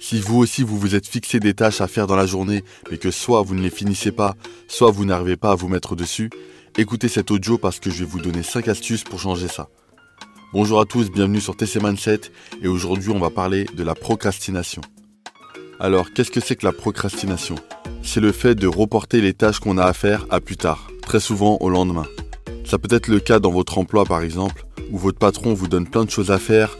Si vous aussi vous vous êtes fixé des tâches à faire dans la journée, mais que soit vous ne les finissez pas, soit vous n'arrivez pas à vous mettre dessus, écoutez cet audio parce que je vais vous donner 5 astuces pour changer ça. Bonjour à tous, bienvenue sur TC Mindset et aujourd'hui on va parler de la procrastination. Alors qu'est-ce que c'est que la procrastination? C'est le fait de reporter les tâches qu'on a à faire à plus tard, très souvent au lendemain. Ça peut être le cas dans votre emploi par exemple, où votre patron vous donne plein de choses à faire,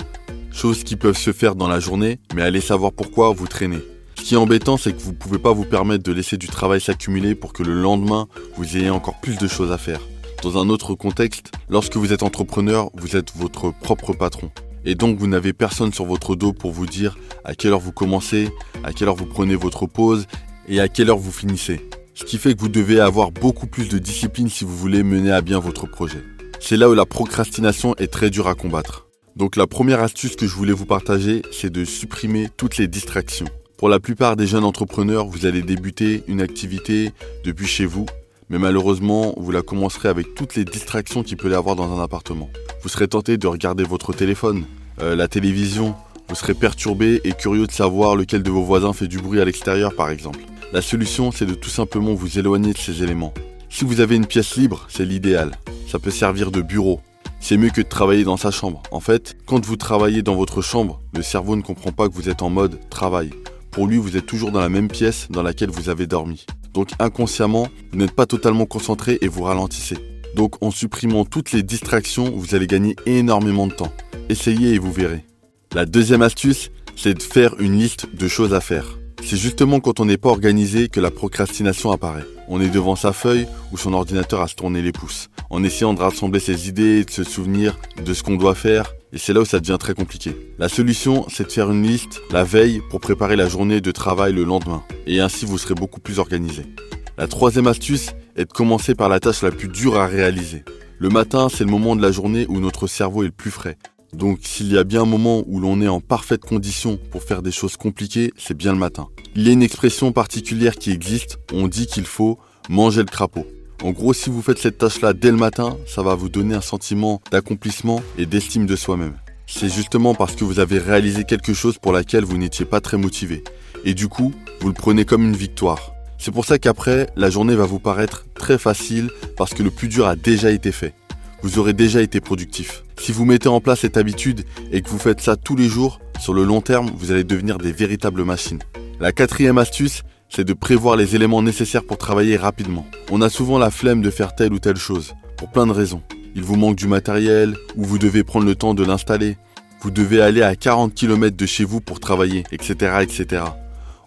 choses qui peuvent se faire dans la journée, mais allez savoir pourquoi vous traînez. Ce qui est embêtant, c'est que vous ne pouvez pas vous permettre de laisser du travail s'accumuler pour que le lendemain, vous ayez encore plus de choses à faire. Dans un autre contexte, lorsque vous êtes entrepreneur, vous êtes votre propre patron. Et donc vous n'avez personne sur votre dos pour vous dire à quelle heure vous commencez, à quelle heure vous prenez votre pause et à quelle heure vous finissez. Ce qui fait que vous devez avoir beaucoup plus de discipline si vous voulez mener à bien votre projet. C'est là où la procrastination est très dure à combattre. Donc la première astuce que je voulais vous partager, c'est de supprimer toutes les distractions. Pour la plupart des jeunes entrepreneurs, vous allez débuter une activité depuis chez vous, mais malheureusement, vous la commencerez avec toutes les distractions qu'il peut y avoir dans un appartement. Vous serez tenté de regarder votre téléphone, euh, la télévision, vous serez perturbé et curieux de savoir lequel de vos voisins fait du bruit à l'extérieur par exemple. La solution, c'est de tout simplement vous éloigner de ces éléments. Si vous avez une pièce libre, c'est l'idéal. Ça peut servir de bureau, c'est mieux que de travailler dans sa chambre. En fait, quand vous travaillez dans votre chambre, le cerveau ne comprend pas que vous êtes en mode travail. Pour lui, vous êtes toujours dans la même pièce dans laquelle vous avez dormi. Donc inconsciemment, vous n'êtes pas totalement concentré et vous ralentissez. Donc en supprimant toutes les distractions, vous allez gagner énormément de temps. Essayez et vous verrez. La deuxième astuce, c'est de faire une liste de choses à faire. C'est justement quand on n'est pas organisé que la procrastination apparaît. On est devant sa feuille ou son ordinateur à se tourner les pouces, en essayant de rassembler ses idées et de se souvenir de ce qu'on doit faire, et c'est là où ça devient très compliqué. La solution, c'est de faire une liste la veille pour préparer la journée de travail le lendemain, et ainsi vous serez beaucoup plus organisé. La troisième astuce est de commencer par la tâche la plus dure à réaliser. Le matin, c'est le moment de la journée où notre cerveau est le plus frais. Donc s'il y a bien un moment où l'on est en parfaite condition pour faire des choses compliquées, c'est bien le matin. Il y a une expression particulière qui existe, on dit qu'il faut manger le crapaud. En gros, si vous faites cette tâche-là dès le matin, ça va vous donner un sentiment d'accomplissement et d'estime de soi-même. C'est justement parce que vous avez réalisé quelque chose pour laquelle vous n'étiez pas très motivé. Et du coup, vous le prenez comme une victoire. C'est pour ça qu'après, la journée va vous paraître très facile parce que le plus dur a déjà été fait vous aurez déjà été productif. Si vous mettez en place cette habitude et que vous faites ça tous les jours, sur le long terme, vous allez devenir des véritables machines. La quatrième astuce, c'est de prévoir les éléments nécessaires pour travailler rapidement. On a souvent la flemme de faire telle ou telle chose, pour plein de raisons. Il vous manque du matériel, ou vous devez prendre le temps de l'installer. Vous devez aller à 40 km de chez vous pour travailler, etc., etc.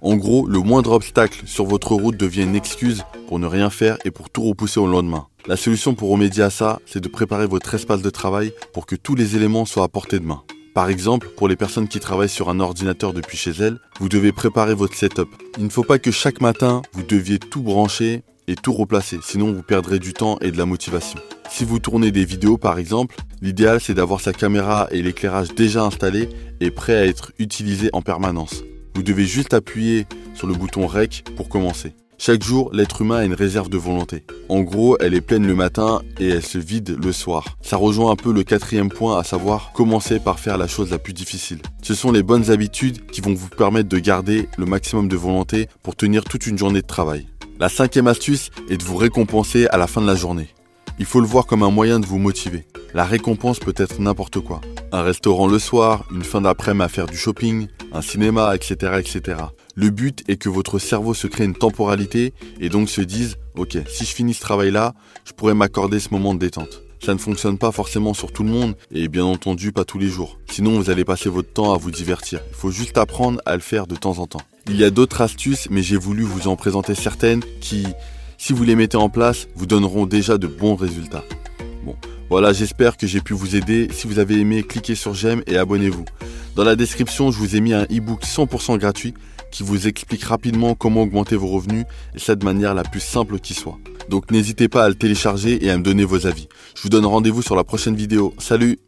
En gros, le moindre obstacle sur votre route devient une excuse pour ne rien faire et pour tout repousser au lendemain. La solution pour remédier à ça, c'est de préparer votre espace de travail pour que tous les éléments soient à portée de main. Par exemple, pour les personnes qui travaillent sur un ordinateur depuis chez elles, vous devez préparer votre setup. Il ne faut pas que chaque matin, vous deviez tout brancher et tout replacer, sinon vous perdrez du temps et de la motivation. Si vous tournez des vidéos par exemple, l'idéal c'est d'avoir sa caméra et l'éclairage déjà installés et prêt à être utilisé en permanence. Vous devez juste appuyer sur le bouton REC pour commencer. Chaque jour, l'être humain a une réserve de volonté. En gros, elle est pleine le matin et elle se vide le soir. Ça rejoint un peu le quatrième point, à savoir commencer par faire la chose la plus difficile. Ce sont les bonnes habitudes qui vont vous permettre de garder le maximum de volonté pour tenir toute une journée de travail. La cinquième astuce est de vous récompenser à la fin de la journée. Il faut le voir comme un moyen de vous motiver. La récompense peut être n'importe quoi. Un restaurant le soir, une fin d'après-midi à faire du shopping, un cinéma, etc., etc. Le but est que votre cerveau se crée une temporalité et donc se dise, ok, si je finis ce travail-là, je pourrais m'accorder ce moment de détente. Ça ne fonctionne pas forcément sur tout le monde et bien entendu pas tous les jours. Sinon vous allez passer votre temps à vous divertir. Il faut juste apprendre à le faire de temps en temps. Il y a d'autres astuces mais j'ai voulu vous en présenter certaines qui, si vous les mettez en place, vous donneront déjà de bons résultats. Bon, voilà, j'espère que j'ai pu vous aider. Si vous avez aimé, cliquez sur j'aime et abonnez-vous. Dans la description, je vous ai mis un e-book 100% gratuit qui vous explique rapidement comment augmenter vos revenus et ça de manière la plus simple qui soit. Donc n'hésitez pas à le télécharger et à me donner vos avis. Je vous donne rendez-vous sur la prochaine vidéo. Salut